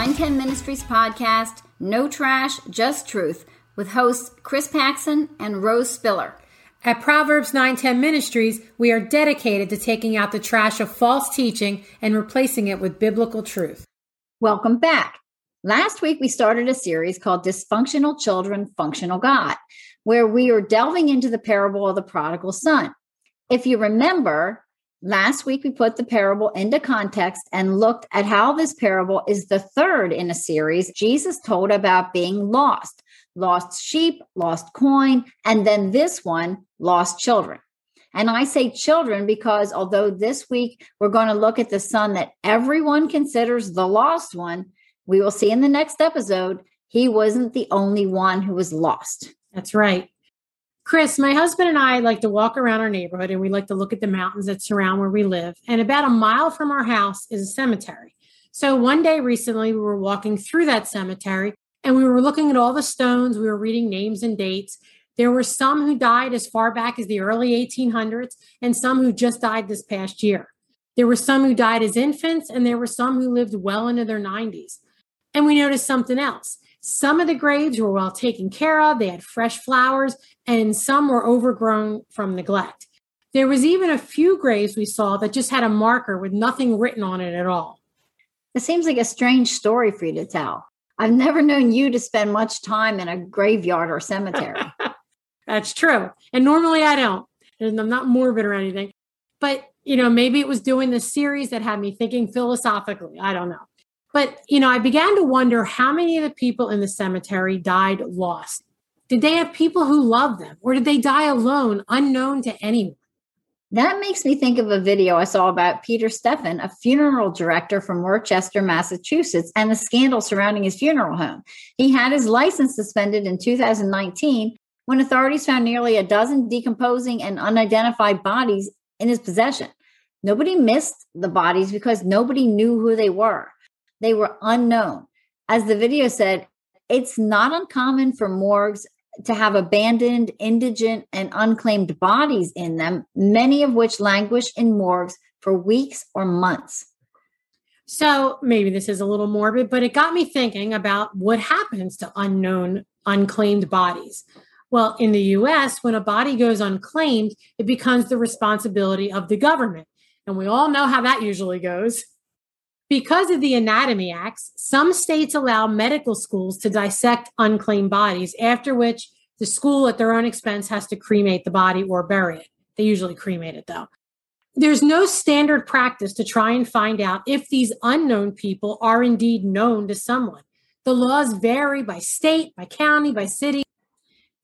910 Ministries podcast, No Trash, Just Truth, with hosts Chris Paxson and Rose Spiller. At Proverbs 910 Ministries, we are dedicated to taking out the trash of false teaching and replacing it with biblical truth. Welcome back. Last week, we started a series called Dysfunctional Children, Functional God, where we are delving into the parable of the prodigal son. If you remember, last week we put the parable into context and looked at how this parable is the third in a series Jesus told about being lost lost sheep, lost coin, and then this one, lost children. And I say children because although this week we're going to look at the son that everyone considers the lost one, we will see in the next episode, he wasn't the only one who was lost. That's right. Chris, my husband and I like to walk around our neighborhood and we like to look at the mountains that surround where we live. And about a mile from our house is a cemetery. So one day recently, we were walking through that cemetery and we were looking at all the stones. We were reading names and dates. There were some who died as far back as the early 1800s and some who just died this past year. There were some who died as infants and there were some who lived well into their 90s. And we noticed something else. Some of the graves were well taken care of, they had fresh flowers, and some were overgrown from neglect. There was even a few graves we saw that just had a marker with nothing written on it at all. It seems like a strange story for you to tell. I've never known you to spend much time in a graveyard or cemetery. That's true. And normally I don't. And I'm not morbid or anything. But, you know, maybe it was doing this series that had me thinking philosophically. I don't know. But, you know, I began to wonder how many of the people in the cemetery died lost. Did they have people who loved them or did they die alone, unknown to anyone? That makes me think of a video I saw about Peter Stefan, a funeral director from Worcester, Massachusetts, and the scandal surrounding his funeral home. He had his license suspended in 2019 when authorities found nearly a dozen decomposing and unidentified bodies in his possession. Nobody missed the bodies because nobody knew who they were. They were unknown. As the video said, it's not uncommon for morgues to have abandoned, indigent, and unclaimed bodies in them, many of which languish in morgues for weeks or months. So maybe this is a little morbid, but it got me thinking about what happens to unknown, unclaimed bodies. Well, in the US, when a body goes unclaimed, it becomes the responsibility of the government. And we all know how that usually goes. Because of the Anatomy Acts, some states allow medical schools to dissect unclaimed bodies, after which the school at their own expense has to cremate the body or bury it. They usually cremate it though. There's no standard practice to try and find out if these unknown people are indeed known to someone. The laws vary by state, by county, by city.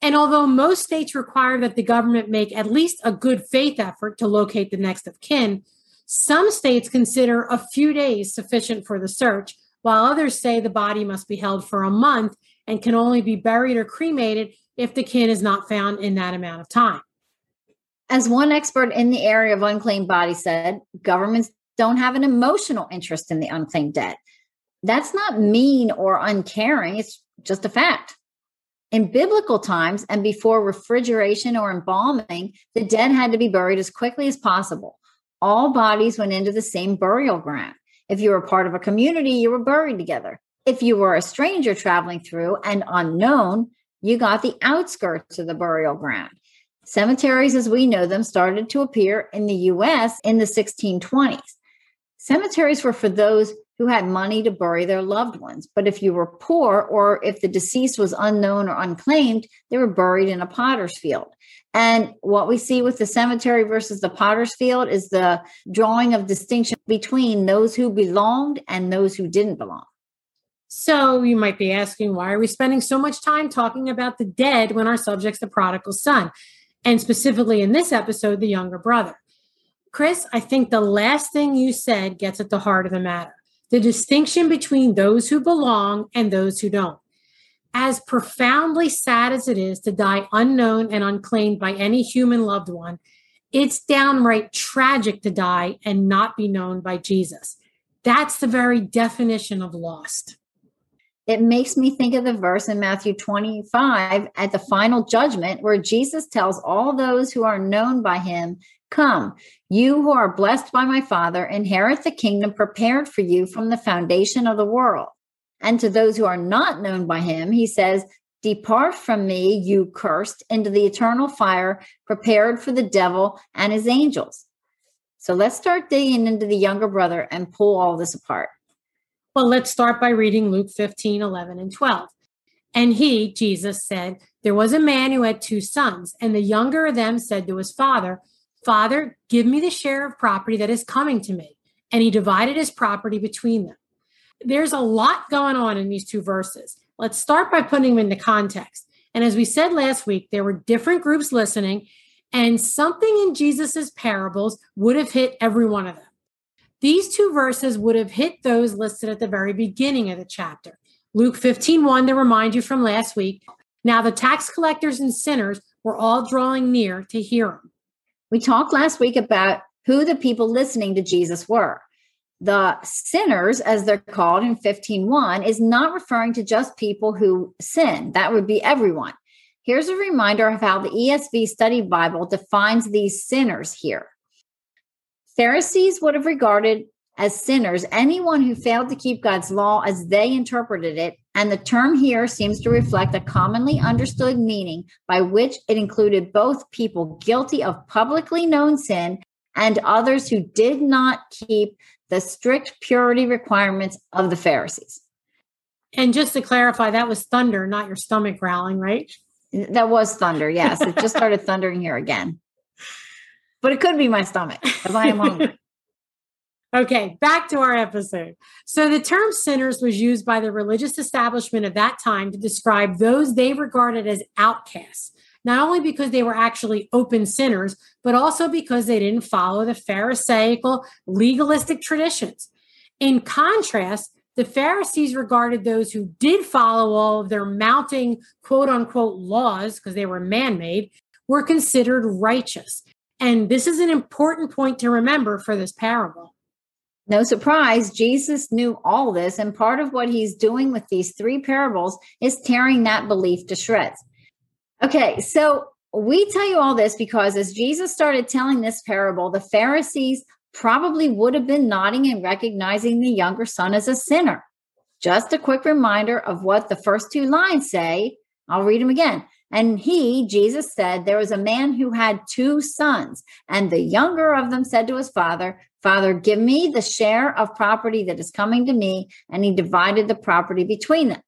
And although most states require that the government make at least a good faith effort to locate the next of kin, some states consider a few days sufficient for the search, while others say the body must be held for a month and can only be buried or cremated if the kin is not found in that amount of time. As one expert in the area of unclaimed bodies said, governments don't have an emotional interest in the unclaimed dead. That's not mean or uncaring, it's just a fact. In biblical times and before refrigeration or embalming, the dead had to be buried as quickly as possible all bodies went into the same burial ground. If you were part of a community, you were buried together. If you were a stranger traveling through and unknown, you got the outskirts of the burial ground. Cemeteries, as we know them, started to appear in the US in the 1620s. Cemeteries were for those who had money to bury their loved ones. But if you were poor or if the deceased was unknown or unclaimed, they were buried in a potter's field. And what we see with the cemetery versus the potter's field is the drawing of distinction between those who belonged and those who didn't belong. So you might be asking, why are we spending so much time talking about the dead when our subject's the prodigal son? And specifically in this episode, the younger brother. Chris, I think the last thing you said gets at the heart of the matter the distinction between those who belong and those who don't as profoundly sad as it is to die unknown and unclaimed by any human loved one, it's downright tragic to die and not be known by Jesus. That's the very definition of lost. It makes me think of the verse in Matthew 25 at the final judgment, where Jesus tells all those who are known by him, Come, you who are blessed by my Father, inherit the kingdom prepared for you from the foundation of the world. And to those who are not known by him, he says, Depart from me, you cursed, into the eternal fire prepared for the devil and his angels. So let's start digging into the younger brother and pull all this apart. Well, let's start by reading Luke 15, 11, and 12. And he, Jesus, said, There was a man who had two sons, and the younger of them said to his father, Father, give me the share of property that is coming to me. And he divided his property between them. There's a lot going on in these two verses. Let's start by putting them into context. And as we said last week, there were different groups listening, and something in Jesus's parables would have hit every one of them. These two verses would have hit those listed at the very beginning of the chapter. Luke 15, 1 to remind you from last week. Now the tax collectors and sinners were all drawing near to hear him. We talked last week about who the people listening to Jesus were. The sinners, as they're called in 15.1, is not referring to just people who sin. That would be everyone. Here's a reminder of how the ESV Study Bible defines these sinners here. Pharisees would have regarded as sinners anyone who failed to keep God's law as they interpreted it, and the term here seems to reflect a commonly understood meaning by which it included both people guilty of publicly known sin and others who did not keep the strict purity requirements of the Pharisees. And just to clarify, that was thunder, not your stomach growling, right? That was thunder. Yes, it just started thundering here again. But it could be my stomach because I am hungry. Okay, back to our episode. So, the term sinners was used by the religious establishment of that time to describe those they regarded as outcasts, not only because they were actually open sinners, but also because they didn't follow the Pharisaical legalistic traditions. In contrast, the Pharisees regarded those who did follow all of their mounting quote unquote laws, because they were man made, were considered righteous. And this is an important point to remember for this parable. No surprise, Jesus knew all this, and part of what he's doing with these three parables is tearing that belief to shreds. Okay, so we tell you all this because as Jesus started telling this parable, the Pharisees probably would have been nodding and recognizing the younger son as a sinner. Just a quick reminder of what the first two lines say. I'll read them again. And he, Jesus said, there was a man who had two sons, and the younger of them said to his father, Father, give me the share of property that is coming to me. And he divided the property between them.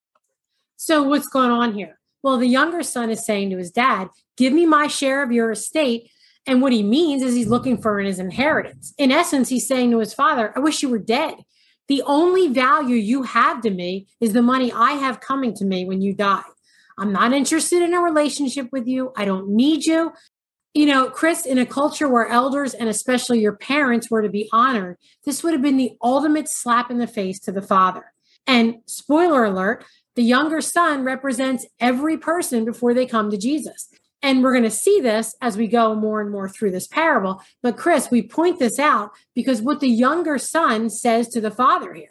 So, what's going on here? Well, the younger son is saying to his dad, Give me my share of your estate. And what he means is he's looking for his inheritance. In essence, he's saying to his father, I wish you were dead. The only value you have to me is the money I have coming to me when you die. I'm not interested in a relationship with you. I don't need you. You know, Chris, in a culture where elders and especially your parents were to be honored, this would have been the ultimate slap in the face to the father. And spoiler alert, the younger son represents every person before they come to Jesus. And we're going to see this as we go more and more through this parable. But Chris, we point this out because what the younger son says to the father here.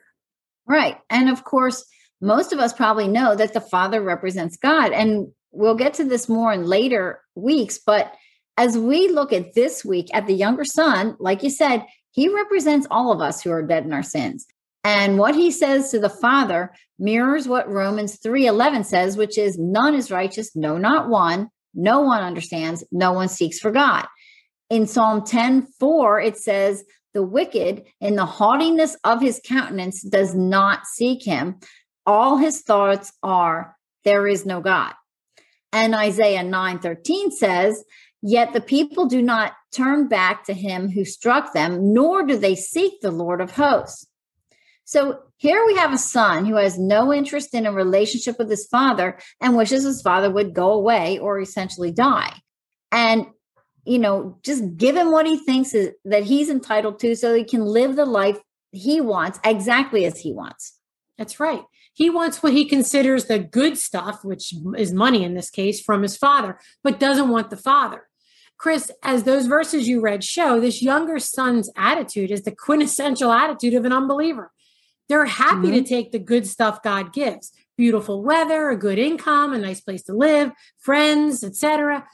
Right. And of course, most of us probably know that the father represents God. And we'll get to this more in later weeks. But as we look at this week at the younger son, like you said, he represents all of us who are dead in our sins. And what he says to the Father mirrors what Romans 3:11 says, which is none is righteous, no not one, no one understands, no one seeks for God. In Psalm 10:4 it says the wicked in the haughtiness of his countenance does not seek him. All his thoughts are there is no God. And Isaiah 9:13 says Yet the people do not turn back to him who struck them, nor do they seek the Lord of hosts. So here we have a son who has no interest in a relationship with his father and wishes his father would go away or essentially die. And, you know, just give him what he thinks is, that he's entitled to so he can live the life he wants exactly as he wants. That's right. He wants what he considers the good stuff, which is money in this case, from his father, but doesn't want the father. Chris, as those verses you read show, this younger son's attitude is the quintessential attitude of an unbeliever. They're happy mm-hmm. to take the good stuff God gives beautiful weather, a good income, a nice place to live, friends, etc.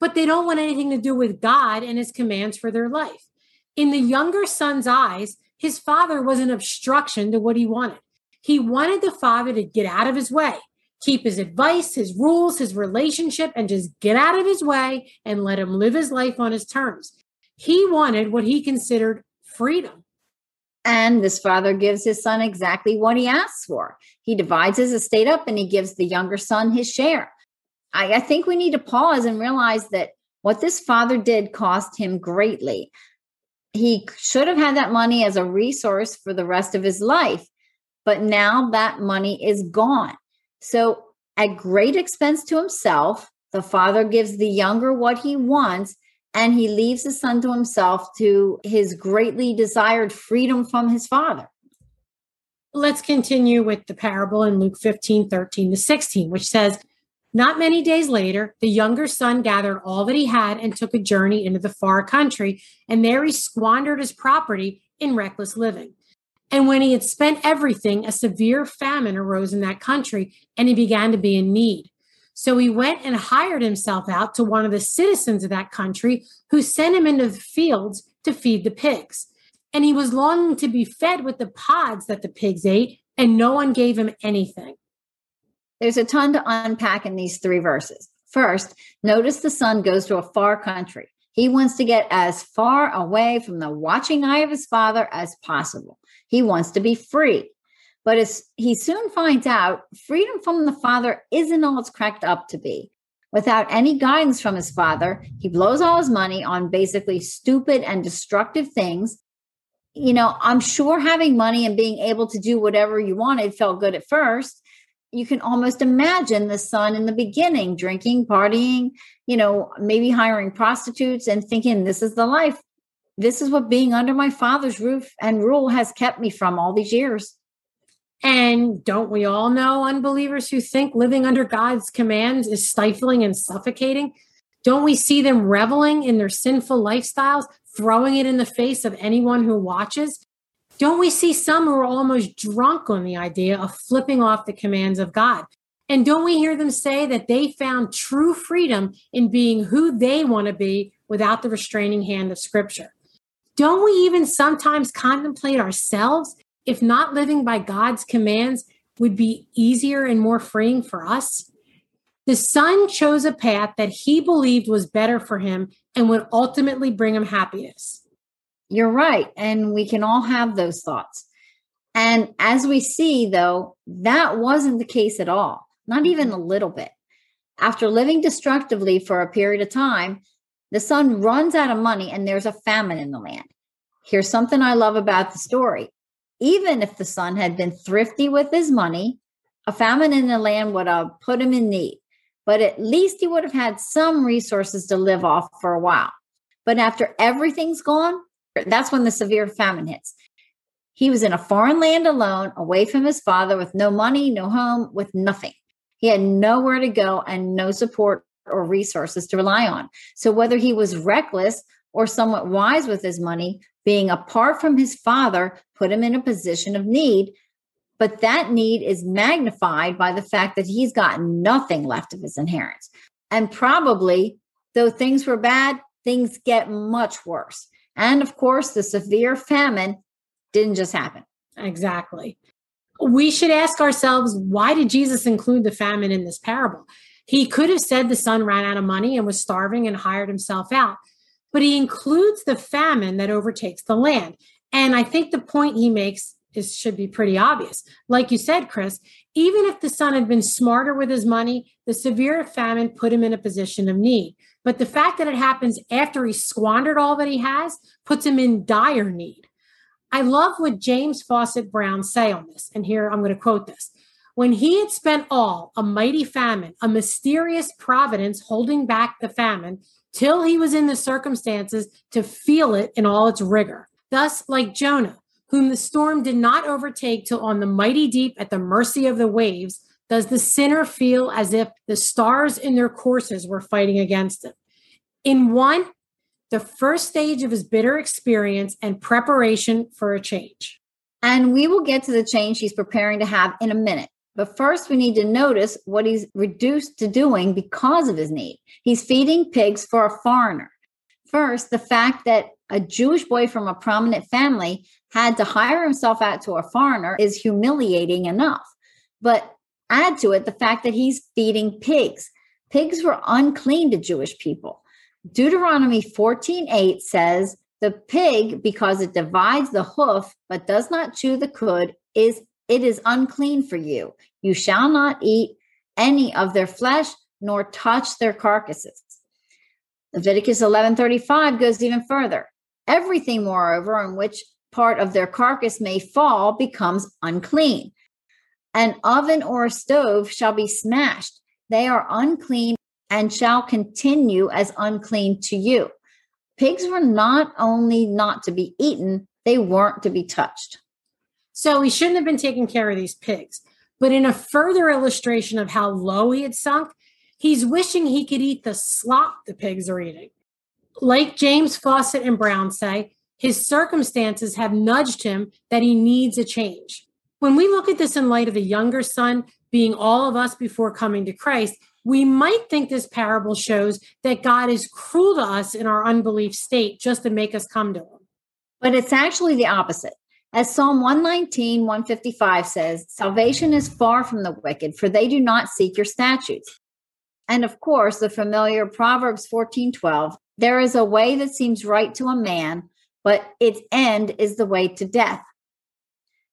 But they don't want anything to do with God and his commands for their life. In the younger son's eyes, his father was an obstruction to what he wanted. He wanted the father to get out of his way, keep his advice, his rules, his relationship, and just get out of his way and let him live his life on his terms. He wanted what he considered freedom. And this father gives his son exactly what he asks for. He divides his estate up and he gives the younger son his share. I, I think we need to pause and realize that what this father did cost him greatly. He should have had that money as a resource for the rest of his life, but now that money is gone. So, at great expense to himself, the father gives the younger what he wants and he leaves the son to himself to his greatly desired freedom from his father. Let's continue with the parable in Luke 15 13 to 16, which says, Not many days later, the younger son gathered all that he had and took a journey into the far country, and there he squandered his property in reckless living. And when he had spent everything, a severe famine arose in that country, and he began to be in need. So he went and hired himself out to one of the citizens of that country who sent him into the fields to feed the pigs. And he was longing to be fed with the pods that the pigs ate, and no one gave him anything. There's a ton to unpack in these three verses. First, notice the son goes to a far country. He wants to get as far away from the watching eye of his father as possible. He wants to be free. But as he soon finds out, freedom from the father isn't all it's cracked up to be. Without any guidance from his father, he blows all his money on basically stupid and destructive things. You know, I'm sure having money and being able to do whatever you wanted felt good at first. You can almost imagine the son in the beginning drinking, partying, you know, maybe hiring prostitutes and thinking, this is the life. This is what being under my father's roof and rule has kept me from all these years. And don't we all know unbelievers who think living under God's commands is stifling and suffocating? Don't we see them reveling in their sinful lifestyles, throwing it in the face of anyone who watches? Don't we see some who are almost drunk on the idea of flipping off the commands of God? And don't we hear them say that they found true freedom in being who they want to be without the restraining hand of Scripture? Don't we even sometimes contemplate ourselves if not living by God's commands would be easier and more freeing for us? The son chose a path that he believed was better for him and would ultimately bring him happiness. You're right. And we can all have those thoughts. And as we see, though, that wasn't the case at all, not even a little bit. After living destructively for a period of time, the son runs out of money and there's a famine in the land. Here's something I love about the story even if the son had been thrifty with his money, a famine in the land would have put him in need. But at least he would have had some resources to live off for a while. But after everything's gone, that's when the severe famine hits. He was in a foreign land alone, away from his father, with no money, no home, with nothing. He had nowhere to go and no support or resources to rely on. So, whether he was reckless or somewhat wise with his money, being apart from his father put him in a position of need. But that need is magnified by the fact that he's got nothing left of his inheritance. And probably, though things were bad, things get much worse. And of course, the severe famine didn't just happen. Exactly. We should ask ourselves why did Jesus include the famine in this parable? He could have said the son ran out of money and was starving and hired himself out but he includes the famine that overtakes the land. And I think the point he makes is should be pretty obvious. Like you said, Chris, even if the son had been smarter with his money, the severe famine put him in a position of need. But the fact that it happens after he squandered all that he has puts him in dire need. I love what Jamieson Fausset Brown say on this. And here I'm going to quote this. When he had spent all, a mighty famine, a mysterious providence holding back the famine, till he was in the circumstances to feel it in all its rigor. Thus, like Jonah, whom the storm did not overtake till on the mighty deep at the mercy of the waves, does the sinner feel as if the stars in their courses were fighting against him. In one, the first stage of his bitter experience and preparation for a change. And we will get to the change he's preparing to have in a minute. But first, we need to notice what he's reduced to doing because of his need. He's feeding pigs for a foreigner. First, the fact that a Jewish boy from a prominent family had to hire himself out to a foreigner is humiliating enough. But add to it the fact that he's feeding pigs. Pigs were unclean to Jewish people. Deuteronomy 14:8 says, "The pig because it divides the hoof but does not chew the cud is it is unclean for you. You shall not eat any of their flesh nor touch their carcasses." Leviticus 11:35 goes even further. Everything moreover on which part of their carcass may fall becomes unclean. An oven or a stove shall be smashed. They are unclean and shall continue as unclean to you. Pigs were not only not to be eaten, they weren't to be touched. So he shouldn't have been taking care of these pigs. But in a further illustration of how low he had sunk, he's wishing he could eat the slop the pigs are eating. Like Jamieson Fausset and Brown say, his circumstances have nudged him that he needs a change. When we look at this in light of the younger son being all of us before coming to Christ, we might think this parable shows that God is cruel to us in our unbelief state just to make us come to him. But it's actually the opposite. As Psalm 119, 155 says, salvation is far from the wicked, for they do not seek your statutes. And of course, the familiar Proverbs 14, 12, there is a way that seems right to a man, but its end is the way to death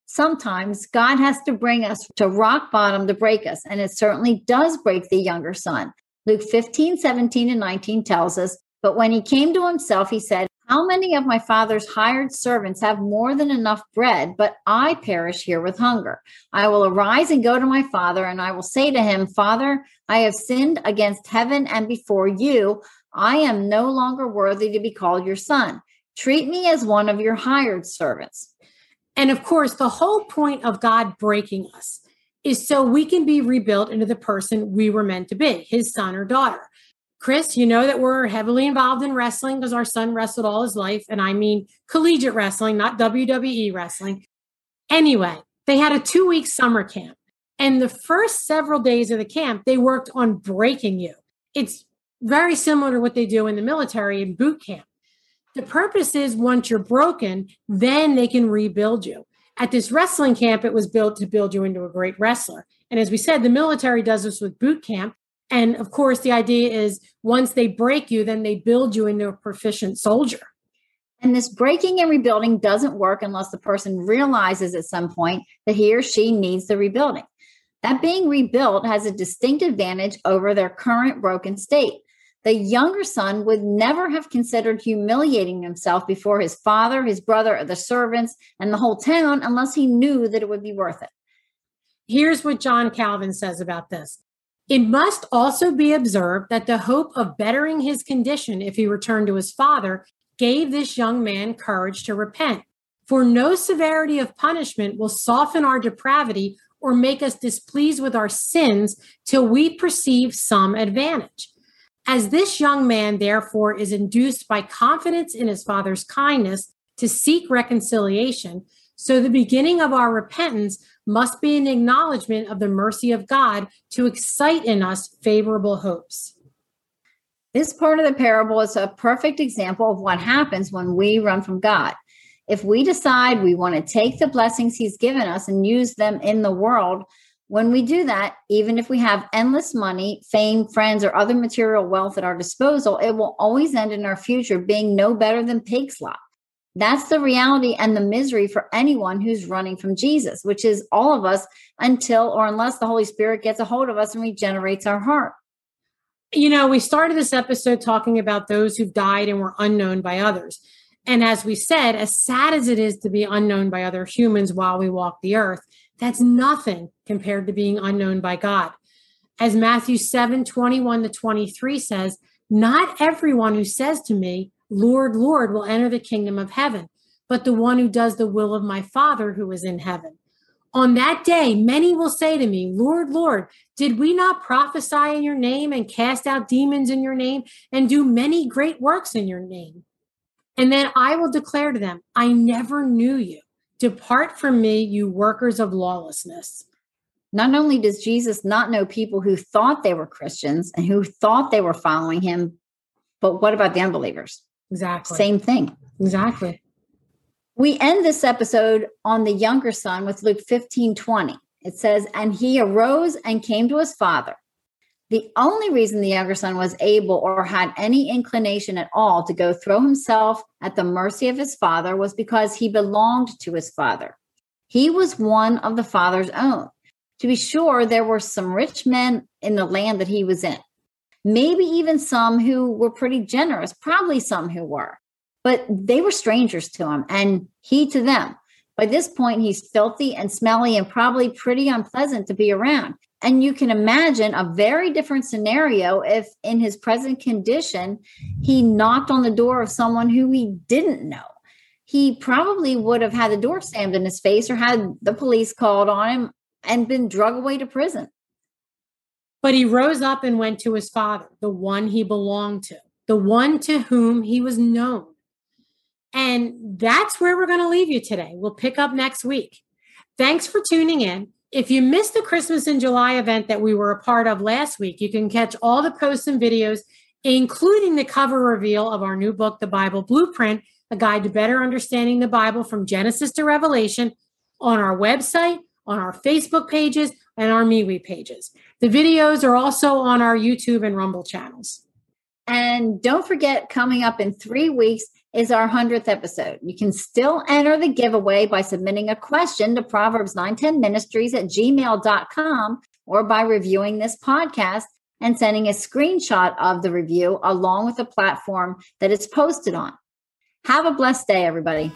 sometimes God has to bring us to rock bottom to break us. And it certainly does break the younger son. Luke 15, 17, and 19 tells us, But when he came to himself, he said, How many of my father's hired servants have more than enough bread, but I perish here with hunger? I will arise and go to my father, and I will say to him, Father, I have sinned against heaven and before you. I am no longer worthy to be called your son. Treat me as one of your hired servants. And of course, the whole point of God breaking us is so we can be rebuilt into the person we were meant to be, his son or daughter. Chris, you know that we're heavily involved in wrestling because our son wrestled all his life. And I mean collegiate wrestling, not WWE wrestling. Anyway, they had a two week summer camp. And the first several days of the camp, they worked on breaking you. It's very similar to what they do in the military in boot camp. The purpose is once you're broken, then they can rebuild you. At this wrestling camp, it was built to build you into a great wrestler. And as we said, the military does this with boot camp. And of course, the idea is once they break you, then they build you into a proficient soldier. And this breaking and rebuilding doesn't work unless the person realizes at some point that he or she needs the rebuilding. That being rebuilt has a distinct advantage over their current broken state. The younger son would never have considered humiliating himself before his father, his brother, the servants, and the whole town unless he knew that it would be worth it. Here's what John Calvin says about this. It must also be observed that the hope of bettering his condition if he returned to his father gave this young man courage to repent. For no severity of punishment will soften our depravity or make us displeased with our sins till we perceive some advantage. As this young man, therefore, is induced by confidence in his father's kindness to seek reconciliation, so the beginning of our repentance must be an acknowledgement of the mercy of God to excite in us favorable hopes. This part of the parable is a perfect example of what happens when we run from God. If we decide we want to take the blessings He's given us and use them in the world when we do that, even if we have endless money, fame, friends, or other material wealth at our disposal, it will always end in our future being no better than pig slop. That's the reality and the misery for anyone who's running from Jesus, which is all of us until or unless the Holy Spirit gets a hold of us and regenerates our heart. You know, we started this episode talking about those who've died and were unknown by others. And as we said, as sad as it is to be unknown by other humans while we walk the earth, that's nothing compared to being unknown by God. As Matthew 7 21 to 23 says, Not everyone who says to me, Lord, Lord, will enter the kingdom of heaven, but the one who does the will of my Father who is in heaven. On that day, many will say to me, Lord, Lord, did we not prophesy in your name and cast out demons in your name and do many great works in your name? And then I will declare to them, I never knew you. Depart from me, you workers of lawlessness. Not only does Jesus not know people who thought they were Christians and who thought they were following him, but what about the unbelievers? Exactly. Same thing. Exactly. We end this episode on the younger son with Luke 15 20. It says, And he arose and came to his father. The only reason the younger son was able or had any inclination at all to go throw himself at the mercy of his father was because he belonged to his father. He was one of the father's own. To be sure, there were some rich men in the land that he was in, maybe even some who were pretty generous, probably some who were, but they were strangers to him and he to them. By this point, he's filthy and smelly and probably pretty unpleasant to be around. And you can imagine a very different scenario if, in his present condition, he knocked on the door of someone who he didn't know. He probably would have had the door slammed in his face or had the police called on him and been drug away to prison. But he rose up and went to his father, the one he belonged to, the one to whom he was known. And that's where we're going to leave you today. We'll pick up next week. Thanks for tuning in. If you missed the Christmas in July event that we were a part of last week, you can catch all the posts and videos, including the cover reveal of our new book, The Bible Blueprint, a guide to better understanding the Bible from Genesis to Revelation, on our website, on our Facebook pages, and our MeWe pages. The videos are also on our YouTube and Rumble channels. And don't forget, coming up in three weeks is our 100th episode. You can still enter the giveaway by submitting a question to Proverbs 910 Ministries at gmail.com or by reviewing this podcast and sending a screenshot of the review along with the platform that it's posted on. Have a blessed day, everybody.